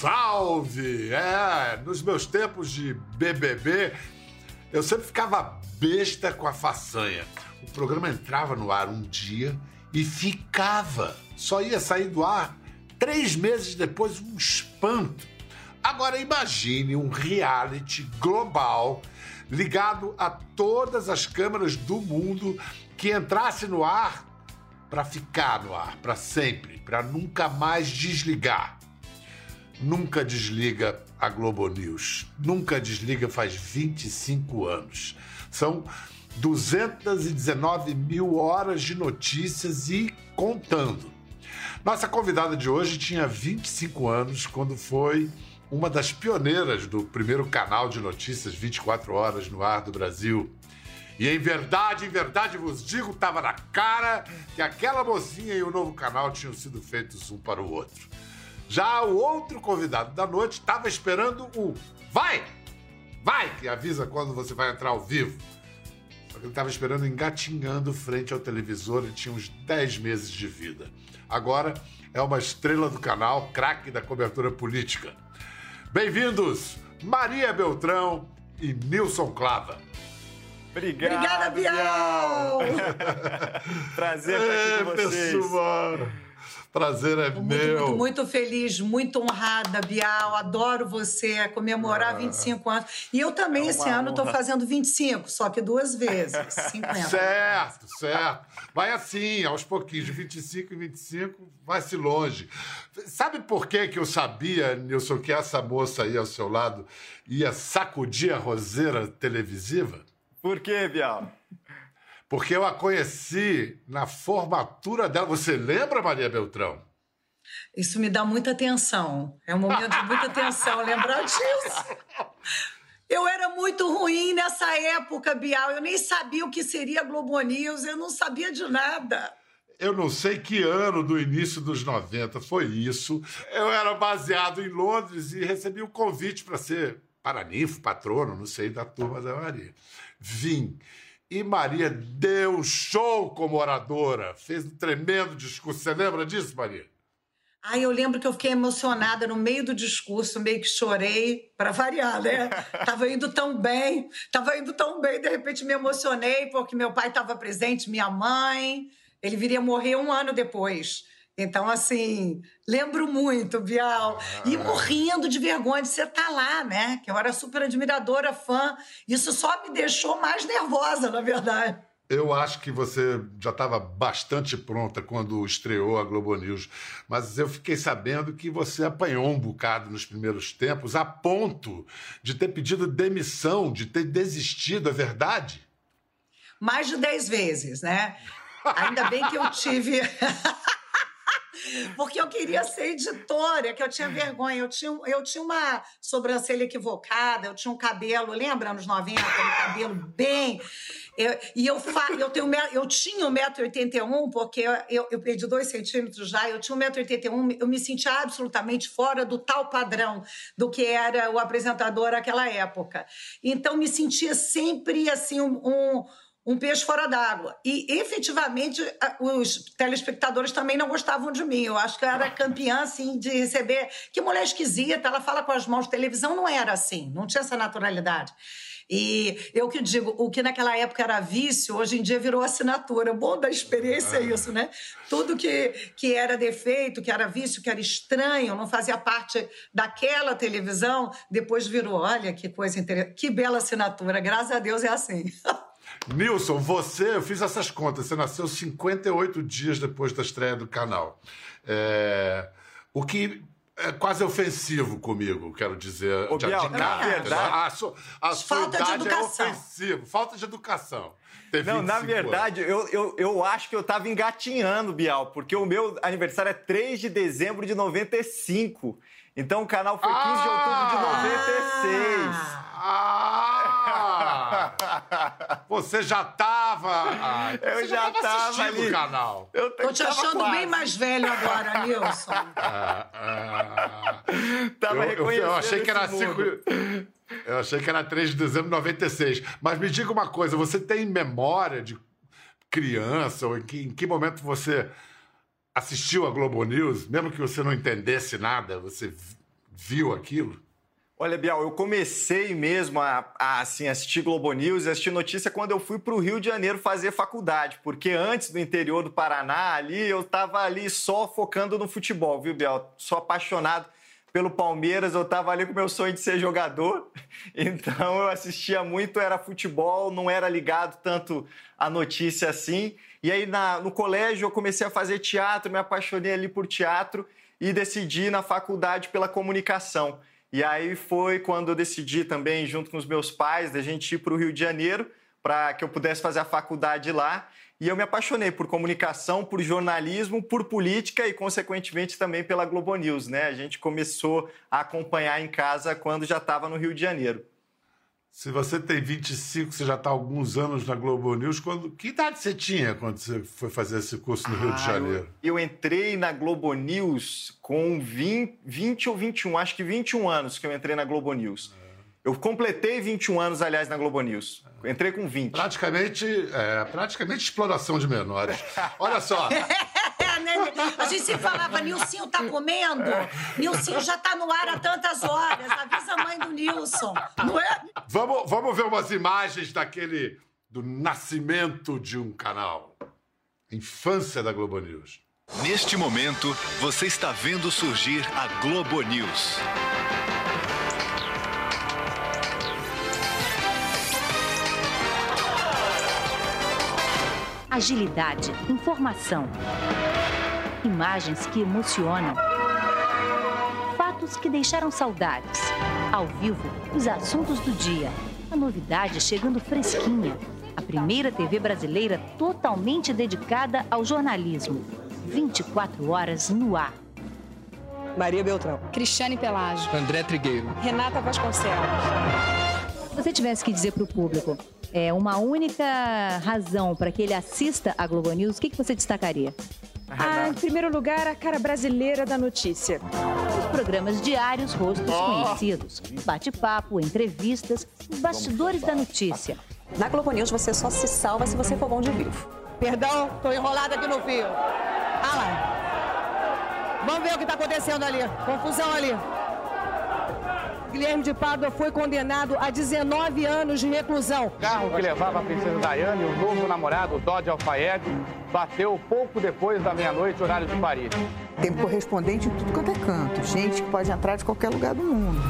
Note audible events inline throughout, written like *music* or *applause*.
salve! É, nos meus tempos de BBB, eu sempre ficava besta com a façanha. O programa entrava no ar um dia e ficava. Só ia sair do ar três meses depois, um espanto. Agora imagine um reality global ligado a todas as câmeras do mundo que entrasse no ar para ficar no ar para sempre, para nunca mais desligar. Nunca desliga a Globo News. Nunca desliga faz 25 anos. São 219 mil horas de notícias e contando. Nossa convidada de hoje tinha 25 anos quando foi uma das pioneiras do primeiro canal de notícias 24 horas no ar do Brasil. E em verdade, em verdade vos digo, estava na cara que aquela mocinha e o novo canal tinham sido feitos um para o outro. Já o outro convidado da noite estava esperando o vai, vai, que avisa quando você vai entrar ao vivo. Só que ele estava esperando engatinhando frente ao televisor e tinha uns 10 meses de vida. Agora é uma estrela do canal, craque da cobertura política. Bem-vindos, Maria Beltrão e Nilson Clava. Obrigado, Obrigada, Bial! *laughs* Prazer estar aqui com vocês. pessoal. Prazer é Muito, meu. muito, muito feliz, muito honrada, Bial. Adoro você comemorar Ah. 25 anos. E eu também, É esse uma ano, estou honra. fazendo 25, só que duas vezes, 50. *laughs* Certo, certo. Vai assim, aos pouquinhos, de 25 em 25, vai-se longe. Sabe por que, que eu sabia, Nilson, que essa moça aí ao seu lado ia sacudir a roseira televisiva? Por quê, Bial? Porque eu a conheci na formatura dela. Você lembra, Maria Beltrão? Isso me dá muita atenção. É um momento de muita atenção lembrar disso. Eu era muito ruim nessa época, Bial. Eu nem sabia o que seria Globo News, eu não sabia de nada. Eu não sei que ano do início dos 90 foi isso. Eu era baseado em Londres e recebi um convite para ser paraninfo, patrono, não sei, da turma da Maria. Vim. E Maria deu show como oradora, fez um tremendo discurso. Você lembra disso, Maria? Ai, eu lembro que eu fiquei emocionada no meio do discurso, meio que chorei, para variar, né? *laughs* Tava indo tão bem, tava indo tão bem, de repente me emocionei, porque meu pai estava presente, minha mãe. Ele viria morrer um ano depois. Então, assim, lembro muito, Bial. E morrendo de vergonha de você estar lá, né? Que eu era super admiradora, fã. Isso só me deixou mais nervosa, na verdade. Eu acho que você já estava bastante pronta quando estreou a Globo News, mas eu fiquei sabendo que você apanhou um bocado nos primeiros tempos, a ponto de ter pedido demissão, de ter desistido, é verdade? mais de 10 vezes, né? Ainda bem que eu tive. *laughs* Porque eu queria ser editora, que eu tinha vergonha. Eu tinha, eu tinha uma sobrancelha equivocada, eu tinha um cabelo, lembra, anos 90, um cabelo bem. Eu- e eu, fa- eu, tenho, eu tinha 1,81m, porque eu, eu perdi 2 centímetros já, eu tinha 1,81m, eu me sentia absolutamente fora do tal padrão do que era o apresentador naquela época. Então, me sentia sempre assim, um- um um peixe fora d'água. E, efetivamente, os telespectadores também não gostavam de mim. Eu acho que eu era campeã, assim, de receber... Que mulher esquisita, ela fala com as mãos. Televisão não era assim, não tinha essa naturalidade. E eu que digo, o que naquela época era vício, hoje em dia virou assinatura. O bom da experiência é isso, né? Tudo que, que era defeito, que era vício, que era estranho, não fazia parte daquela televisão, depois virou, olha que coisa interessante, que bela assinatura. Graças a Deus é assim. *laughs* Nilson, você, eu fiz essas contas, você nasceu 58 dias depois da estreia do canal. É, o que é quase ofensivo comigo, quero dizer. Ô, Bial, de na verdade- A, sua- a sua Falta de idade é educação. ofensivo. Falta de educação. Ter Não, na 25 anos. verdade, eu, eu, eu acho que eu tava engatinhando, Bial, porque o meu aniversário é 3 de dezembro de 95. Então o canal foi 15 de outubro de 96. Ah! Você já estava. Então Eu você já tava tava ali. o canal. Eu Tô te tava achando quase. bem mais velho agora, Nilson. *laughs* Ah, ah. Tava eu, reconhecendo eu achei que era esse 5. mundo. Eu achei que era 3 de dezembro de 96. Mas me diga uma coisa: você tem memória de criança, ou em que, em que momento você assistiu a Globo News, mesmo que você não entendesse nada, você vi- viu aquilo? Olha, Bial, eu comecei mesmo a, a assim, assistir Globo News e assistir notícia quando eu fui para o Rio de Janeiro fazer faculdade, porque antes do interior do Paraná, ali, eu estava ali só focando no futebol, viu, Bial? Sou apaixonado pelo Palmeiras, eu estava ali com o meu sonho de ser jogador, *laughs* então eu assistia muito, era futebol, não era ligado tanto à notícia assim. E aí na, no colégio eu comecei a fazer teatro, me apaixonei ali por teatro e decidi na faculdade pela comunicação. E aí foi quando eu decidi também, junto com os meus pais, da gente ir para o Rio de Janeiro para que eu pudesse fazer a faculdade lá. E eu me apaixonei por comunicação, por jornalismo, por política e, consequentemente, também pela Globo News. Né? A gente começou a acompanhar em casa quando já estava no Rio de Janeiro. Se você tem 25, você já está alguns anos na Globo News. Quando, que idade você tinha quando você foi fazer esse curso no ah, Rio de ah, Janeiro? Eu, eu, entrei na Globo News com 20, 20 ou 21, acho que 21 anos que eu entrei na Globo News. É. Eu completei 21 anos, aliás, na Globo News. Entrei com 20. Praticamente, é, praticamente exploração de menores. *laughs* Olha só. A gente se falava, Nilcinho tá comendo? Nilcinho já tá no ar há tantas horas. Avisa a mãe do Nilson. Não é? Vamos, vamos ver umas imagens daquele. do nascimento de um canal. Infância da Globo News. Neste momento, você está vendo surgir a Globo News. agilidade, informação. Imagens que emocionam. Fatos que deixaram saudades. Ao vivo, os assuntos do dia. A novidade chegando fresquinha. A primeira TV brasileira totalmente dedicada ao jornalismo. 24 horas no ar. Maria Beltrão. Cristiane Pelágio. André Trigueiro. Renata Vasconcelos. Se você tivesse que dizer para o público é, uma única razão para que ele assista a Globo News, o que, que você destacaria? Ah, em primeiro lugar, a cara brasileira da notícia. Os programas diários, rostos oh. conhecidos. Bate-papo, entrevistas, os bastidores da notícia. Na Globo News você só se salva se você for bom de vivo. Perdão, tô enrolada aqui no fio. Ah lá. Vamos ver o que está acontecendo ali. Confusão ali. Guilherme de Pádua foi condenado a 19 anos de reclusão. O carro que levava a princesa Diane e o novo namorado, Dodge Alfayed, bateu pouco depois da meia-noite, horário de Paris. Tem correspondente em tudo quanto é canto. Gente que pode entrar de qualquer lugar do mundo.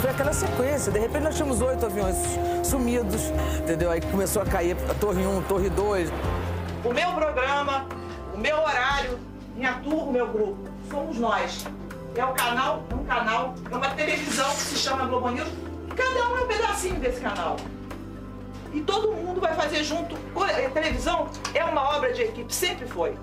Foi aquela sequência. De repente nós tínhamos oito aviões sumidos, entendeu? Aí começou a cair a Torre 1, Torre 2. O meu programa, o meu horário, minha turma, o meu grupo, somos nós é o canal, é um canal, é uma televisão que se chama Globo News. Cada um é um pedacinho desse canal. E todo mundo vai fazer junto. A televisão é uma obra de equipe, sempre foi.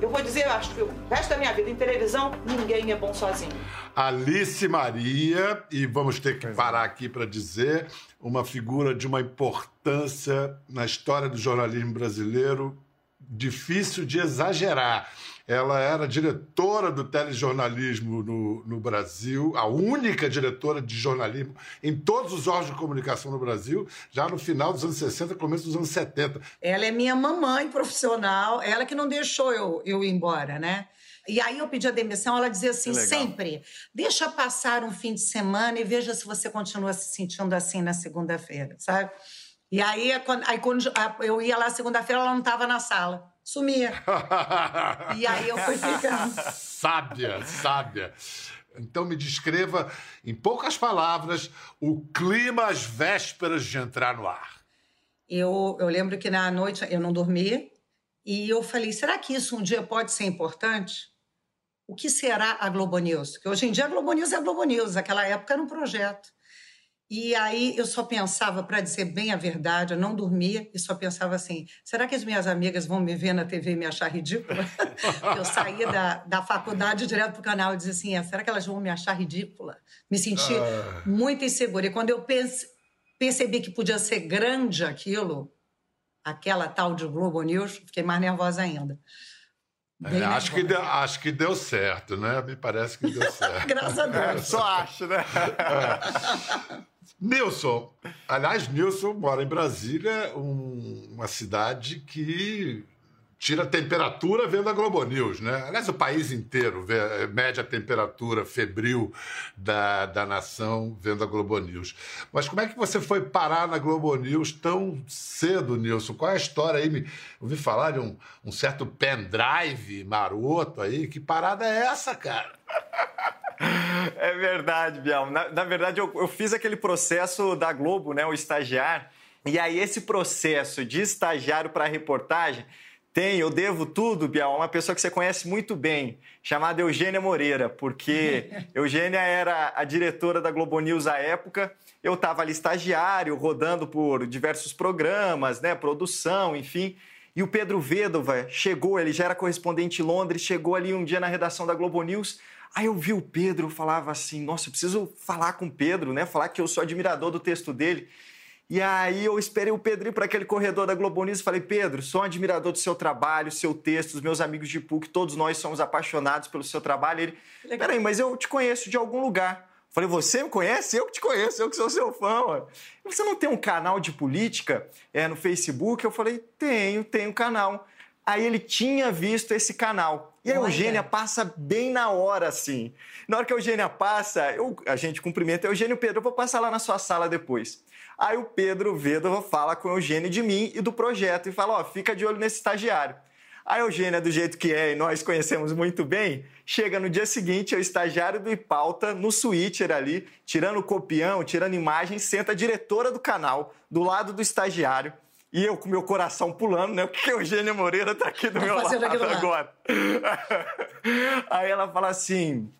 Eu vou dizer, acho que o resto da minha vida em televisão, ninguém é bom sozinho. Alice Maria, e vamos ter que parar aqui para dizer, uma figura de uma importância na história do jornalismo brasileiro difícil de exagerar. Ela era diretora do telejornalismo no, no Brasil, a única diretora de jornalismo em todos os órgãos de comunicação no Brasil, já no final dos anos 60, começo dos anos 70. Ela é minha mamãe profissional, ela que não deixou eu, eu ir embora, né? E aí eu pedi a demissão, ela dizia assim, sempre, deixa passar um fim de semana e veja se você continua se sentindo assim na segunda-feira, sabe? E aí, aí quando eu ia lá segunda-feira, ela não estava na sala sumia. *laughs* e aí eu fui ficando. sábia, sábia. Então me descreva, em poucas palavras, o clima às vésperas de entrar no ar. Eu, eu lembro que na noite eu não dormi e eu falei: será que isso um dia pode ser importante? O que será a Globo News? Porque hoje em dia a Globo News é a Globo News, naquela época era um projeto. E aí eu só pensava, para dizer bem a verdade, eu não dormia e só pensava assim: será que as minhas amigas vão me ver na TV e me achar ridícula? *laughs* eu saía da, da faculdade direto para o canal e dizia assim: ah, será que elas vão me achar ridícula? Me senti ah. muito insegura. E quando eu pense, percebi que podia ser grande aquilo, aquela tal de Globo News, fiquei mais nervosa ainda. É, acho, que deu, acho que deu certo, né? Me parece que deu *laughs* certo. Graças a Deus. Só acho, né? *laughs* Nilson, aliás, Nilson mora em Brasília, um, uma cidade que tira temperatura vendo a Globo News, né? Aliás, o país inteiro vê, eh, mede a temperatura febril da, da nação vendo a Globo News. Mas como é que você foi parar na Globo News tão cedo, Nilson? Qual é a história aí? Me, ouvi falar de um, um certo pendrive maroto aí. Que parada é essa, cara? *laughs* É verdade, Bial. Na, na verdade, eu, eu fiz aquele processo da Globo, né? O estagiário. E aí, esse processo de estagiário para reportagem tem, eu devo tudo, Bial, a uma pessoa que você conhece muito bem, chamada Eugênia Moreira, porque *laughs* Eugênia era a diretora da Globo News à época. Eu estava ali estagiário, rodando por diversos programas, né, produção, enfim. E o Pedro Vedova chegou, ele já era correspondente em Londres, chegou ali um dia na redação da Globo News. Aí eu vi o Pedro, falava assim: "Nossa, eu preciso falar com o Pedro, né? Falar que eu sou admirador do texto dele". E aí eu esperei o Pedro ir para aquele corredor da Globo News e falei, Pedro, sou um admirador do seu trabalho, seu texto, os meus amigos de PUC, todos nós somos apaixonados pelo seu trabalho. Ele, peraí, mas eu te conheço de algum lugar. Falei, você me conhece? Eu que te conheço, eu que sou seu fã. Ué. Você não tem um canal de política é, no Facebook? Eu falei, tenho, tenho canal. Aí ele tinha visto esse canal. E a Eugênia passa bem na hora, assim. Na hora que a Eugênia passa, eu, a gente cumprimenta a Eugênia e o Pedro, eu vou passar lá na sua sala depois. Aí o Pedro Vedova fala com a Eugênia de mim e do projeto e fala: ó, fica de olho nesse estagiário. A Eugênia, do jeito que é, e nós conhecemos muito bem, chega no dia seguinte, é o estagiário do Ipauta, no switcher ali, tirando copião, tirando imagem, senta a diretora do canal, do lado do estagiário. E eu com meu coração pulando, né? Porque a Eugênia Moreira tá aqui do meu lado agora. *laughs* Aí ela fala assim,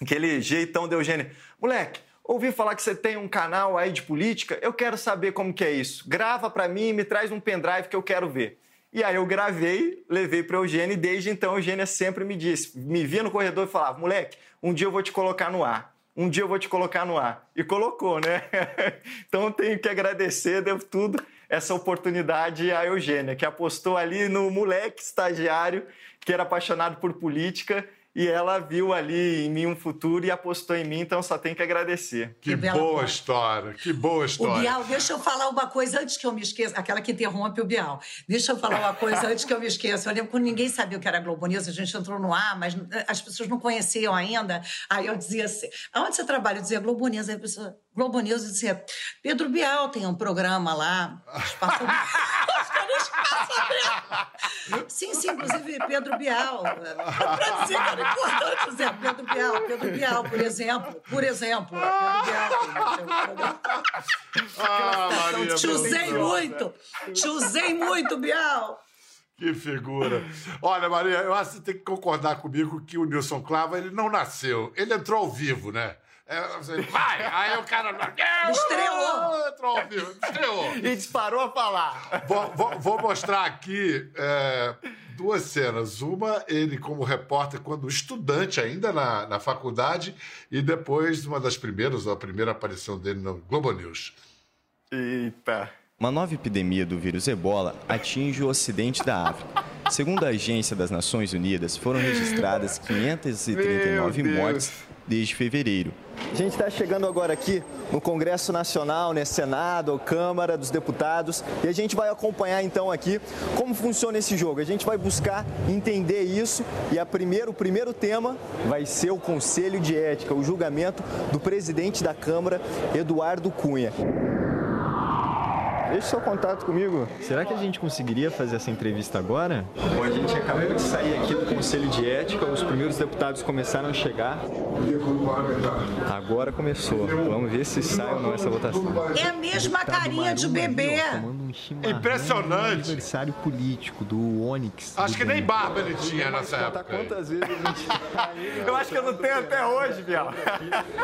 aquele jeitão da Eugênia, moleque, Ouvi falar que você tem um canal aí de política, eu quero saber como que é isso. Grava para mim e me traz um pendrive que eu quero ver. E aí eu gravei, levei para Eugênia e desde então a Eugênia sempre me disse, me via no corredor e falava, moleque, um dia eu vou te colocar no ar. Um dia eu vou te colocar no ar. E colocou, né? *laughs* então tenho que agradecer, devo tudo, essa oportunidade à Eugênia, que apostou ali no moleque estagiário que era apaixonado por política e ela viu ali em mim um futuro e apostou em mim, então só tem que agradecer. Que, que boa história, que boa história. O Bial, deixa eu falar uma coisa antes que eu me esqueça, aquela que interrompe o Bial. Deixa eu falar uma coisa antes que eu me esqueça. Eu lembro quando ninguém sabia o que era Globo News, a gente entrou no ar, mas as pessoas não conheciam ainda. Aí eu dizia assim: aonde você trabalha? Eu dizia Globo News. Aí a pessoa, Globo News, eu dizia, Pedro Bial tem um programa lá. Espaço... *laughs* Sim, sim, inclusive Pedro Bial. Para dizer que era importante dizer Pedro Bial, Pedro Bial, por exemplo. Por exemplo, Pedro Bial. Ah, Maria, te usei muito, te usei muito, Bial. Que figura. Olha, Maria, eu acho que você tem que concordar comigo que o Nilson Clava ele não nasceu. Ele entrou ao vivo, né? É, você, vai! Aí o cara. Estreou! Entrou ao vivo, estreou. E disparou a falar. Vou, vou, vou mostrar aqui é, duas cenas. Uma, ele como repórter, quando estudante ainda na, na faculdade, e depois uma das primeiras, a primeira aparição dele no Globo News. Eita! Uma nova epidemia do vírus ebola atinge o ocidente da África. Segundo a Agência das Nações Unidas, foram registradas 539 mortes desde fevereiro. A gente está chegando agora aqui no Congresso Nacional, né, Senado, Câmara dos Deputados, e a gente vai acompanhar então aqui como funciona esse jogo. A gente vai buscar entender isso e a primeiro, o primeiro tema vai ser o Conselho de Ética, o julgamento do presidente da Câmara, Eduardo Cunha. Deixe seu contato comigo. Será que a gente conseguiria fazer essa entrevista agora? Bom, a gente acabou de sair aqui do Conselho de Ética, os primeiros deputados começaram a chegar. Agora começou. Vamos ver se sai ou não essa votação. É a mesma carinha de bebê. Um Impressionante. Aniversário político do Onyx. Acho que nem barba ele tinha nessa época. Quantas vezes a gente... *laughs* eu acho que eu não tenho até hoje, Biel.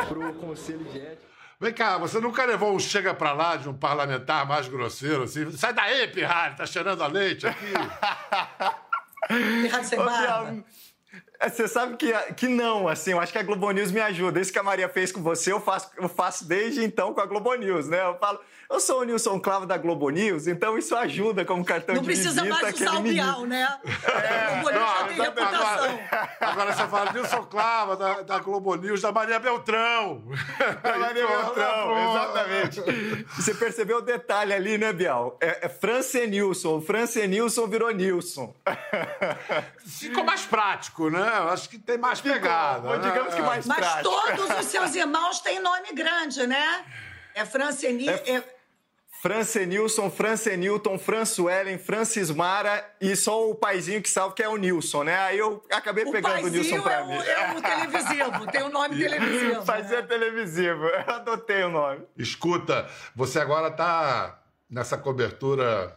Pro Conselho de Ética. Vem cá, você nunca levou um chega pra lá de um parlamentar mais grosseiro assim? Sai daí, pirralho, tá cheirando a leite aqui. pirralho sem barba. É, Você sabe que, que não, assim, eu acho que a Globo News me ajuda. Isso que a Maria fez com você, eu faço, eu faço desde então com a Globo News, né? Eu falo, eu sou o Nilson Clavo da Globo News, então isso ajuda como cartão Não de precisa visita. mais usar o Bial, né? o Globo News já tem reputação. Agora, agora você fala Nilson Clava, da, da Globo News, da Maria Beltrão. *laughs* Da Maria Beltrão, exatamente. Você percebeu o detalhe ali, né, Bial? É, é Francenilson. O Francenilson virou Nilson. *laughs* Ficou mais prático, né? Acho que tem mais pegada. Bom, digamos que né? mais Mas prático. todos os seus irmãos têm nome grande, né? É Franceni... É... Francenilson, Francenilton, Francis Mara e só o paizinho que salva, que é o Nilson, né? Aí eu acabei O pegando o paizinho Nilson pra é mim. o, é o televisivo, tem o nome *laughs* televisivo. Fazia televisivo, *laughs* eu adotei o nome. Escuta, você agora está nessa cobertura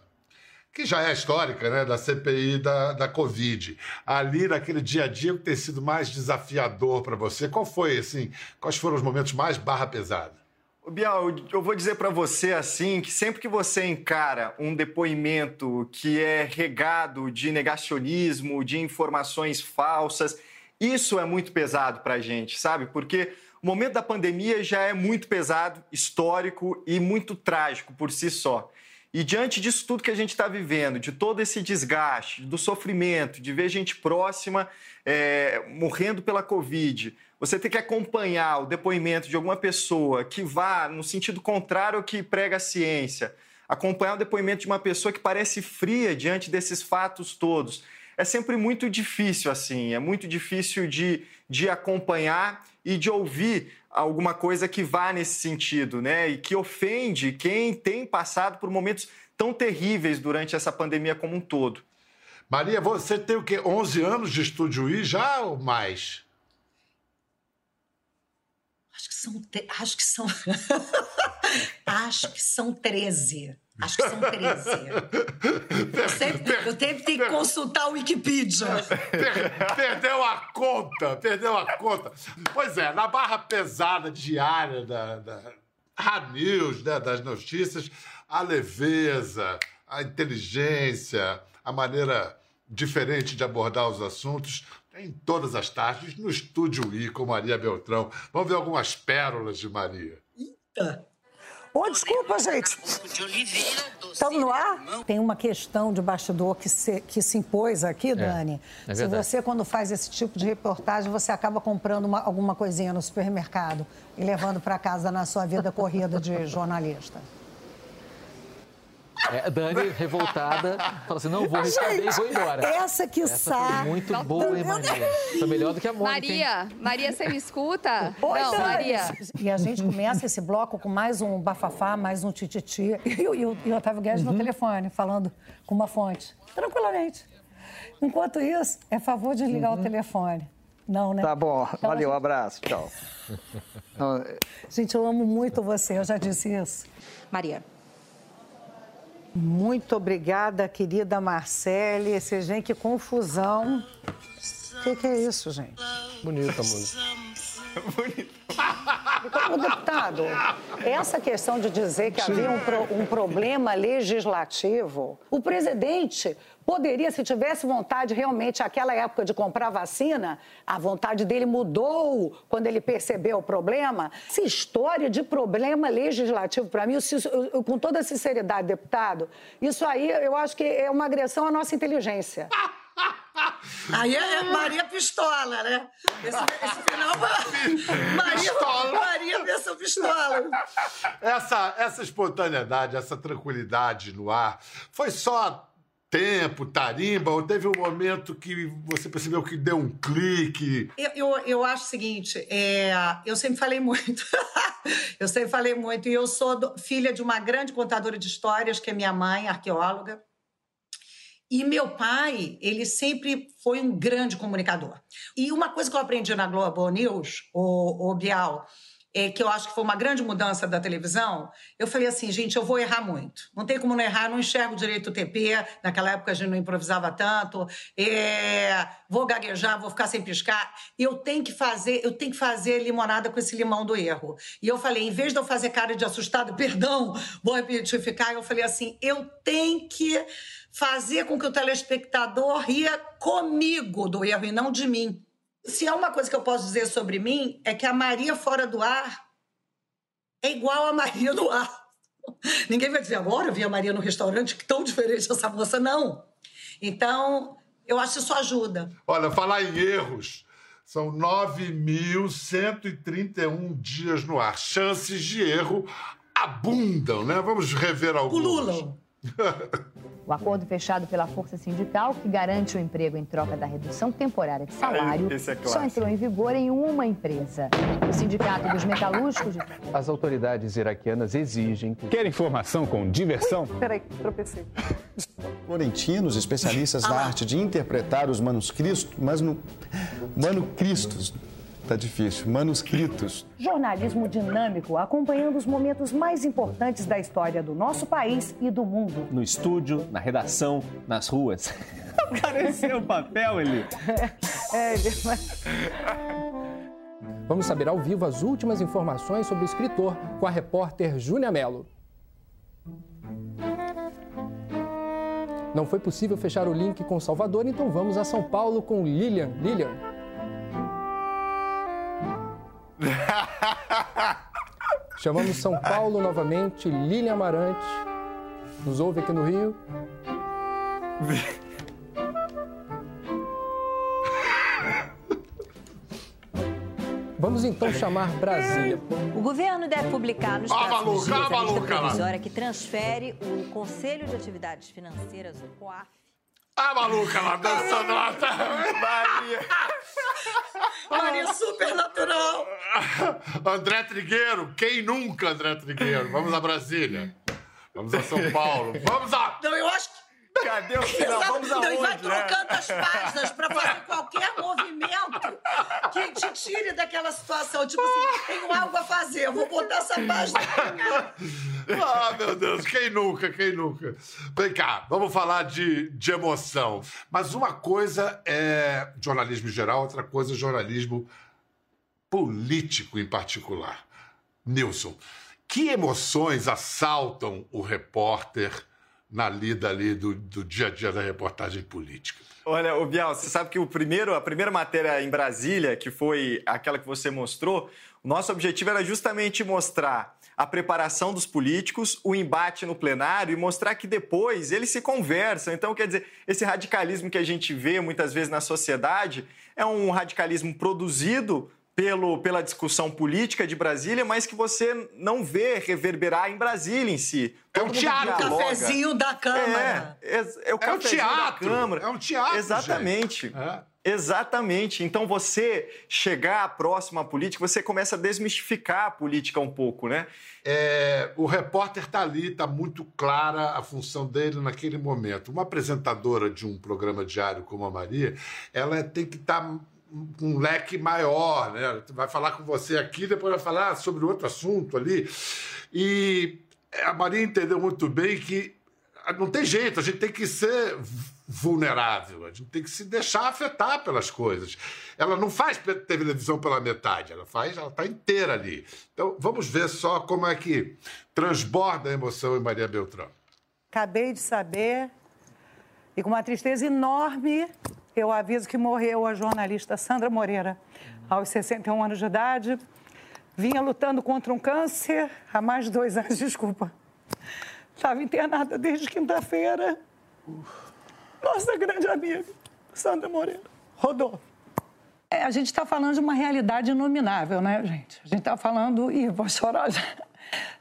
que já é histórica, né, da CPI da, da Covid. Ali, naquele dia a dia, o que tem sido mais desafiador para você? Qual foi, assim, quais foram os momentos mais barra pesada? Bial, eu- vou dizer pra você assim que sempre que você encara um depoimento que é regado de negacionismo, de informações falsas, isso é muito pesado pra gente, sabe? Porque o momento da pandemia já é muito pesado, histórico e muito trágico por si só. E diante disso tudo que a gente está vivendo, de todo esse desgaste, do sofrimento, de ver gente próxima é, morrendo pela Covid, você tem que acompanhar o depoimento de alguma pessoa que vá no sentido contrário ao que prega a ciência, acompanhar o depoimento de uma pessoa que parece fria diante desses fatos todos. É sempre muito difícil, assim, é muito difícil de, de acompanhar e de ouvir alguma coisa que vá nesse sentido, né? E que ofende quem tem passado por momentos tão terríveis durante essa pandemia como um todo. Maria, você tem o quê? 11 anos de Estúdio I já ou mais? Acho que são. Acho que são. *laughs* Acho que são 13. Acho que são 13. Eu sempre, eu sempre tenho que consultar o Wikipedia. Per- perdeu a conta, perdeu a conta. Pois é, na barra pesada diária da, da News, né, das notícias, a leveza, a inteligência, a maneira diferente de abordar os assuntos, em todas as tardes, no Estúdio I com Maria Beltrão. Vamos ver algumas pérolas de Maria. Ô, desculpa, gente. Estamos no ar? Tem uma questão de bastidor que se, que se impôs aqui, Dani. é Se verdade. você, quando faz esse tipo de reportagem, você acaba comprando uma- alguma coisinha no supermercado e levando para casa na sua vida corrida de jornalista. É, Dani, revoltada, fala assim: não vou receber e vou embora. Essa que Essa foi sabe. muito boa, hein, Maria? Foi melhor do que a Mônica. hein? Maria, Maria, você me escuta? Oi, não, Dani. Maria. E a gente começa esse bloco com mais um bafafá, mais um tititi. E, o- Otávio Guedes Uhum. no telefone, falando com uma fonte. Tranquilamente. Enquanto isso, é favor de desligar o telefone. Não, né? Tá bom, Então, valeu, abraço, tchau. *laughs* Não, Gente, eu amo muito você, eu já disse isso. Maria. Muito obrigada, querida Marcele. Esse, gente, que confusão. O que, que é isso, gente? Bonita música. Ô, deputado, essa questão de dizer que havia um, pro- um problema legislativo, o presidente poderia, se tivesse vontade realmente, aquela época de comprar vacina, a vontade dele mudou quando ele percebeu o problema. Essa história de problema legislativo, para mim, com toda sinceridade, deputado, isso aí eu acho que é uma agressão à nossa inteligência. Aí é Maria Pistola, né? Esse, esse final. *laughs* Maria, Pistola. Maria pensa pistola. Essa, essa espontaneidade, essa tranquilidade no ar, foi só tempo, tarimba, ou teve um momento que você percebeu que deu um clique? Eu, eu, eu acho o seguinte, é, eu sempre falei muito, *laughs* eu sempre falei muito, e eu sou do- filha de uma grande contadora de histórias, que é minha mãe, arqueóloga, e meu pai, ele sempre foi um grande comunicador. E uma coisa que eu aprendi na Globo News, o, o Bial, é que eu acho que foi uma grande mudança da televisão, eu falei assim, gente, eu vou errar muito. Não tem como não errar, não enxergo direito o TP, naquela época a gente não improvisava tanto, é, vou gaguejar, vou ficar sem piscar. Eu tenho que fazer, eu tenho que fazer limonada com esse limão do erro. E eu falei, em vez de eu fazer cara de assustado, *laughs* perdão, vou repetificar, eu falei assim, eu tenho que fazer com que o telespectador ria comigo do erro e não de mim. se é uma coisa que eu posso dizer sobre mim, é que a Maria fora do ar é igual a Maria no ar. Ninguém vai dizer agora eu vi a Maria no restaurante, que tão diferente essa moça. Não. Então, eu acho que isso ajuda. Olha, falar em erros. São 9.131 dias no ar. Chances de erro abundam, né? Vamos rever alguns. Pululam. *laughs* O acordo fechado pela Força Sindical, que garante o emprego em troca da redução temporária de salário, Esse é só entrou em vigor em uma empresa. O Sindicato dos Metalúrgicos. As autoridades iraquianas exigem que. Quer informação com diversão? Peraí, tropecei. *laughs* Florentinos, especialistas na arte de interpretar os manuscritos, mas no manuscritos, tá difícil, manuscritos. Jornalismo dinâmico, acompanhando os momentos mais importantes da história do nosso país e do mundo. No estúdio, na redação, nas ruas. *laughs* Apareceu o papel ali. *laughs* É, ele- Vamos saber ao vivo as últimas informações sobre o escritor com a repórter Júnia Mello. Não foi possível fechar o link com Salvador, então vamos a São Paulo com Lilian. Lilian. *laughs* Chamamos São Paulo novamente, Lilian Amarante. Nos ouve aqui no Rio. Vamos então chamar Brasília. O governo deve publicar nos Ah, próximos dias ah, a lista maluca lá. provisória que transfere o Conselho de Atividades Financeiras, o COAF, A maluca lá dançando lá. Tá... *laughs* Maria. Maria super natural. André Trigueiro, quem nunca, André Trigueiro? Vamos a Brasília. Vamos a São Paulo. Vamos a. Não, eu acho que. Cadê o final? Vamos Não, e vai aonde, né? trocando as páginas para fazer qualquer movimento que te tire daquela situação. Tipo assim, tenho algo a fazer, eu vou botar essa página. Ah, meu Deus, quem nunca, quem nunca? Vem cá, vamos falar de, de emoção. Mas uma coisa é jornalismo em geral, outra coisa é jornalismo político em particular. Nilson, que emoções assaltam o repórter na lida ali do, do dia a dia da reportagem política? Olha, o Bial, você sabe que o primeiro, a primeira matéria em Brasília, que foi aquela que você mostrou, nosso objetivo era justamente mostrar a preparação dos políticos, o embate no plenário e mostrar que depois eles se conversam. Então, quer dizer, esse radicalismo que a gente vê muitas vezes na sociedade é um radicalismo produzido pelo, pela discussão política de Brasília, mas que você não vê reverberar em Brasília em si. É Todo um mundo teatro. dialoga. Cafezinho da Câmara. É, é, é o É um cafezinho teatro, da Câmara. é um teatro, Exatamente. É. Exatamente. Então, você chegar próximo à política, você começa a desmistificar a política um pouco, né? É, o repórter está ali, está muito clara a função dele naquele momento. Uma apresentadora de um programa diário como a Maria, ela tem que estar com um leque maior, né? Vai falar com você aqui, depois vai falar sobre outro assunto ali. E a Maria entendeu muito bem que não tem jeito, a gente tem que ser vulnerável, a gente tem que se deixar afetar pelas coisas. Ela não faz televisão pela metade, ela faz, ela está inteira ali. Então vamos ver só como é que transborda a emoção em Maria Beltrão. Acabei de saber, e com uma tristeza enorme, eu aviso que morreu a jornalista Sandra Moreira, aos 61 anos de idade. Vinha lutando contra um câncer há mais de dois anos, *laughs* desculpa. Estava internada desde quinta-feira. Nossa grande amiga, Sandra Moreira. Rodou. É, a gente está falando de uma realidade inominável, né, gente? A gente está falando. Ih, vou chorar já.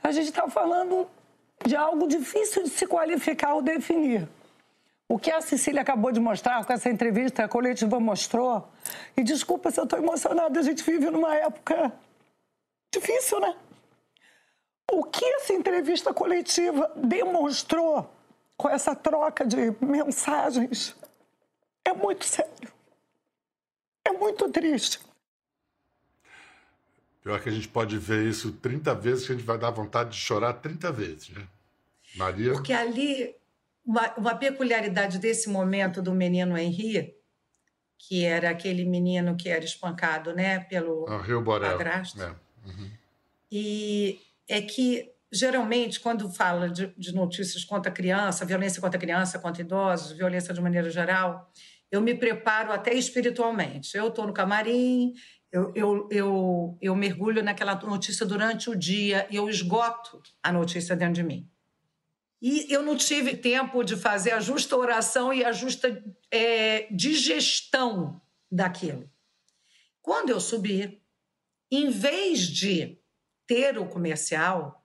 A gente está falando de algo difícil de se qualificar ou definir. O que a Cecília acabou de mostrar com essa entrevista, a coletiva mostrou. E desculpa se eu estou emocionada, a gente vive numa época difícil, né? O que essa entrevista coletiva demonstrou com essa troca de mensagens é muito sério. É muito triste. Pior que a gente pode ver isso 30 vezes, que a gente vai dar vontade de chorar 30 vezes, né? Maria. Porque ali, uma, uma peculiaridade desse momento do menino Henri, que era aquele menino que era espancado né, pelo Ah, Rio Borel. padrasto, É. Uhum. E é que, geralmente, quando fala de, de notícias contra a criança, violência contra criança, contra idosos, violência de maneira geral, eu me preparo até espiritualmente. Eu estou no camarim, eu, eu, eu, eu mergulho naquela notícia durante o dia e eu esgoto a notícia dentro de mim. E eu não tive tempo de fazer a justa oração e a justa é, digestão daquilo. Quando eu subi, em vez de ter o comercial,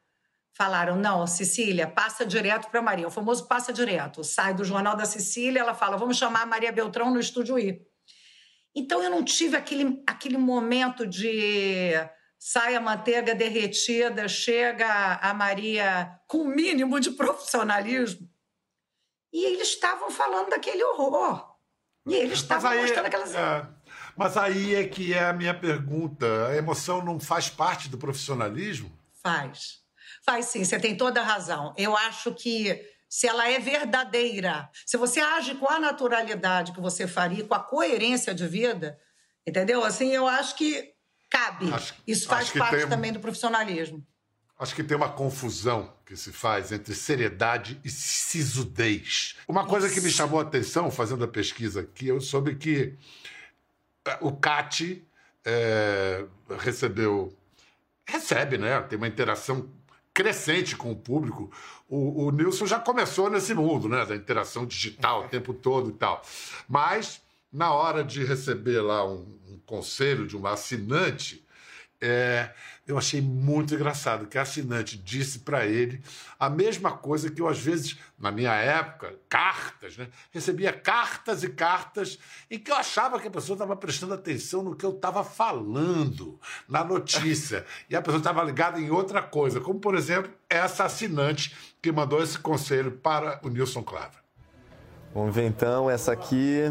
falaram: não, Cecília, passa direto para Maria. O famoso passa direto. Sai do Jornal da Cecília, ela fala: vamos chamar a Maria Beltrão no estúdio I. Então eu não tive aquele, aquele momento de sai a manteiga derretida, chega a Maria com o mínimo de profissionalismo. E eles estavam falando daquele horror. E eles estavam mostrando aquelas. é, mas aí é que é a minha pergunta. A emoção não faz parte do profissionalismo? Faz. Faz sim, você tem toda a razão. Eu acho que se ela é verdadeira, se você age com a naturalidade que você faria, com a coerência de vida, entendeu? Assim, eu acho que cabe. Acho- Isso faz parte tem- também do profissionalismo. Acho que tem uma confusão que se faz entre seriedade e sisudez. Uma coisa que me chamou a atenção, fazendo a pesquisa aqui, eu soube que eh, o CAT eh, recebeu. Recebe, né? Tem uma interação crescente com o público. O, o Nilson já começou nesse mundo, né? Da interação digital o tempo todo e tal. Mas, na hora de receber lá um, um conselho de uma assinante, é, eu achei muito engraçado que a assinante disse para ele a mesma coisa que eu, às vezes, na minha época, cartas, né? Recebia cartas e cartas em que eu achava que a pessoa estava prestando atenção no que eu estava falando na notícia. e a pessoa estava ligada em outra coisa, como, por exemplo, essa assinante que mandou esse conselho para o Nilson Clava. Vamos ver então essa aqui.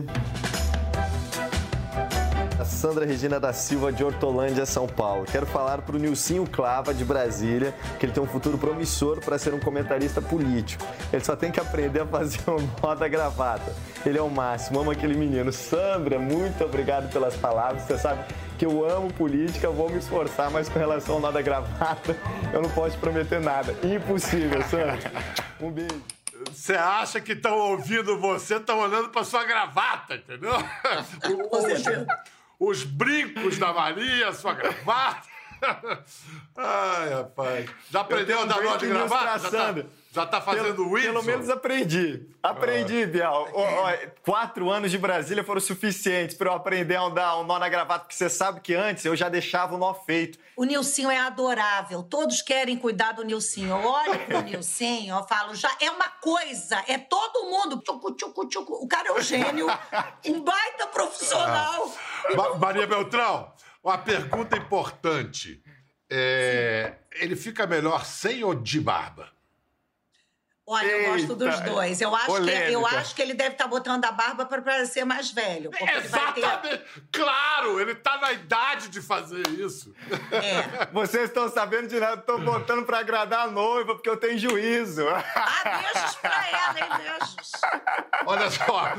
Sandra Regina da Silva de Hortolândia, São Paulo. Quero falar para o Nilcinho Clava de Brasília que ele tem um futuro promissor para ser um comentarista político. Ele só tem que aprender a fazer *laughs* o nó da gravata. Ele é o máximo, amo aquele menino. Sandra, muito obrigado pelas palavras. Você sabe que eu amo política, vou me esforçar, mas com relação ao nó da gravata, *laughs* eu não posso te prometer nada. Impossível, Sandra. Um beijo. Você acha que estão ouvindo você, estão olhando para sua gravata, entendeu? Os, *laughs* os brincos da Maria, sua gravata. *laughs* Ai, rapaz. Já aprendeu a dar nó de gravata? Já tá, já tá fazendo pelo, Wilson? Pelo menos aprendi. Aprendi, Ah. Bial. Ó, quatro anos de Brasília foram suficientes para eu aprender a dar um nó na gravata, porque você sabe que antes eu já deixava o nó feito. O Nilcinho é adorável. Todos querem cuidar do Nilcinho. Eu olho pro Nilcinho, eu falo, já é uma coisa, é todo mundo. Tchucu, tchucu, tchucu. O cara é um gênio, um baita profissional. Ma- Maria Beltrão, uma pergunta importante. É, ele fica melhor sem ou de barba? Olha, eu gosto dos dois. Eu acho, que, eu acho que ele deve estar botando a barba para parecer mais velho. Vai ter... Exatamente! Claro, ele tá na idade de fazer isso. É. Vocês estão sabendo de nada, estou botando para agradar a noiva, porque eu tenho juízo. Ah, beijos pra ela, hein? Beijos. Olha só,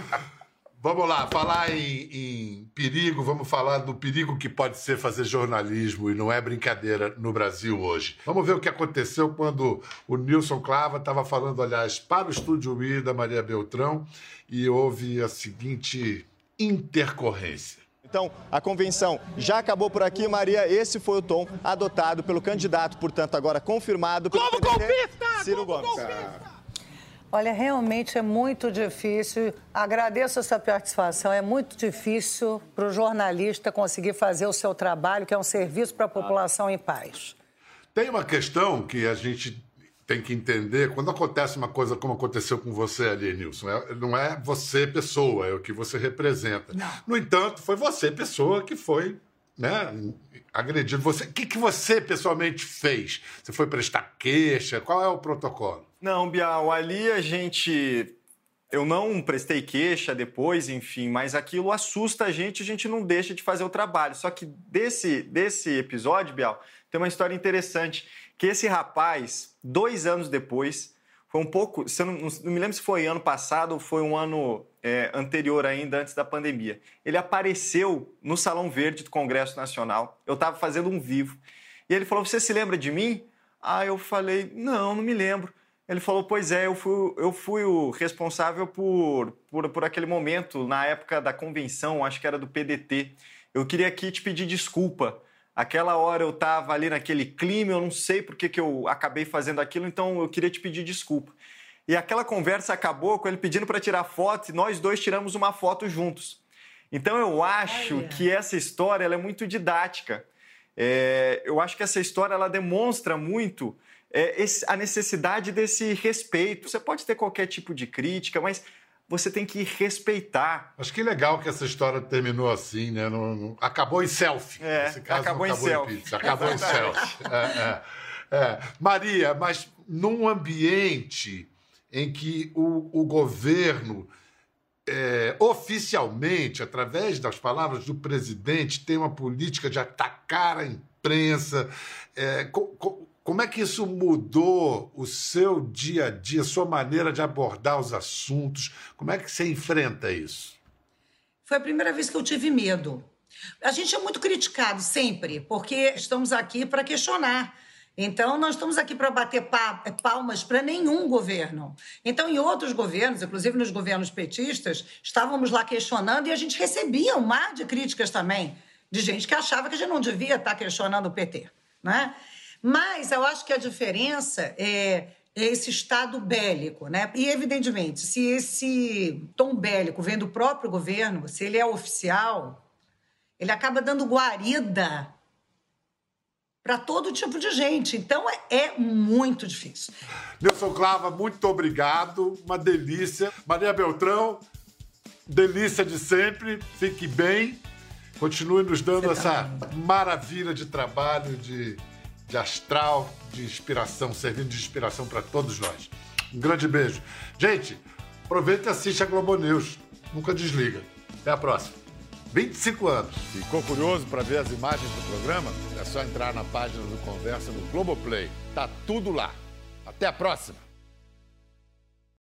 vamos lá, falar em, em perigo, vamos falar do perigo que pode ser fazer jornalismo, e não é brincadeira no Brasil hoje. Vamos ver o que aconteceu quando o Nilson Clava estava falando, aliás, para o Estúdio I da Maria Beltrão, e houve a seguinte intercorrência. Então, a convenção já acabou por aqui, Maria. Esse foi o tom adotado pelo candidato, portanto, agora confirmado pelo PDT, Ciro Gomes. Olha, realmente é muito difícil. Agradeço essa participação. É muito difícil para o jornalista conseguir fazer o seu trabalho, que é um serviço para a população em paz. Tem uma questão que a gente tem que entender quando acontece uma coisa como aconteceu com você ali, Nilson. É- não é você, pessoa, é o que você representa. No entanto, foi você, pessoa, que foi né, agredido. Você- O que, que você pessoalmente fez? Você foi prestar queixa? Qual é o protocolo? Não, Bial, ali a gente. Eu não prestei queixa depois, enfim, mas aquilo assusta a gente, a gente não deixa de fazer o trabalho. Só que desse, desse episódio, Bial, tem uma história interessante. Que esse rapaz, dois anos depois, foi um pouco. se eu não, não me lembro se foi ano passado ou foi um ano é, anterior ainda, antes da pandemia. Ele apareceu no Salão Verde do Congresso Nacional. Eu estava fazendo um vivo. E ele falou: Você se lembra de mim? Ah, eu falei: Não, não me lembro. Ele falou, pois é, eu fui, eu fui o responsável por, por, por aquele momento, na época da convenção, acho que era do PDT. Eu queria aqui te pedir desculpa. Aquela hora eu estava ali naquele clima, eu não sei por que, que eu acabei fazendo aquilo, então eu queria te pedir desculpa. E aquela conversa acabou com ele pedindo para tirar foto e nós dois tiramos uma foto juntos. Então eu acho Olha. que essa história é muito didática. É, eu acho que essa história ela demonstra muito é, esse, a necessidade desse respeito. Você pode ter qualquer tipo de crítica, mas você tem que respeitar. Acho que legal que essa história terminou assim, né? No, no, acabou em selfie. É, Nesse caso, acabou, acabou em selfie. Pizza, acabou em selfie. É, é, é. Maria, mas num ambiente em que o, o governo é, oficialmente, através das palavras do presidente, tem uma política de atacar a imprensa. É, co, co, como é que isso mudou o seu dia a dia, sua maneira de abordar os assuntos? Como é que você enfrenta isso? Foi a primeira vez que eu tive medo. A gente é muito criticado sempre, porque estamos aqui para questionar. Então, nós estamos aqui para bater palmas para nenhum governo. Então, em outros governos, inclusive nos governos petistas, estávamos lá questionando e a gente recebia um mar de críticas também, de gente que achava que a gente não devia estar questionando o PT. Né? Mas eu acho que a diferença é, é esse estado bélico, né? E, evidentemente, se esse tom bélico vem do próprio governo, se ele é oficial, ele acaba dando guarida para todo tipo de gente. Então é, é, muito difícil. Nilson Clava, muito obrigado. Uma delícia. Maria Beltrão, delícia de sempre. Fique bem. Continue nos dando Você essa maravilha de trabalho, de, de astral, de inspiração, servindo de inspiração para todos nós. Um grande beijo. Gente, aproveita e assiste a Globo News. Nunca desliga. Até a próxima. 25 anos. Ficou curioso para ver as imagens do programa? É só entrar na página do Conversa no Globoplay. Tá tudo lá. Até a próxima!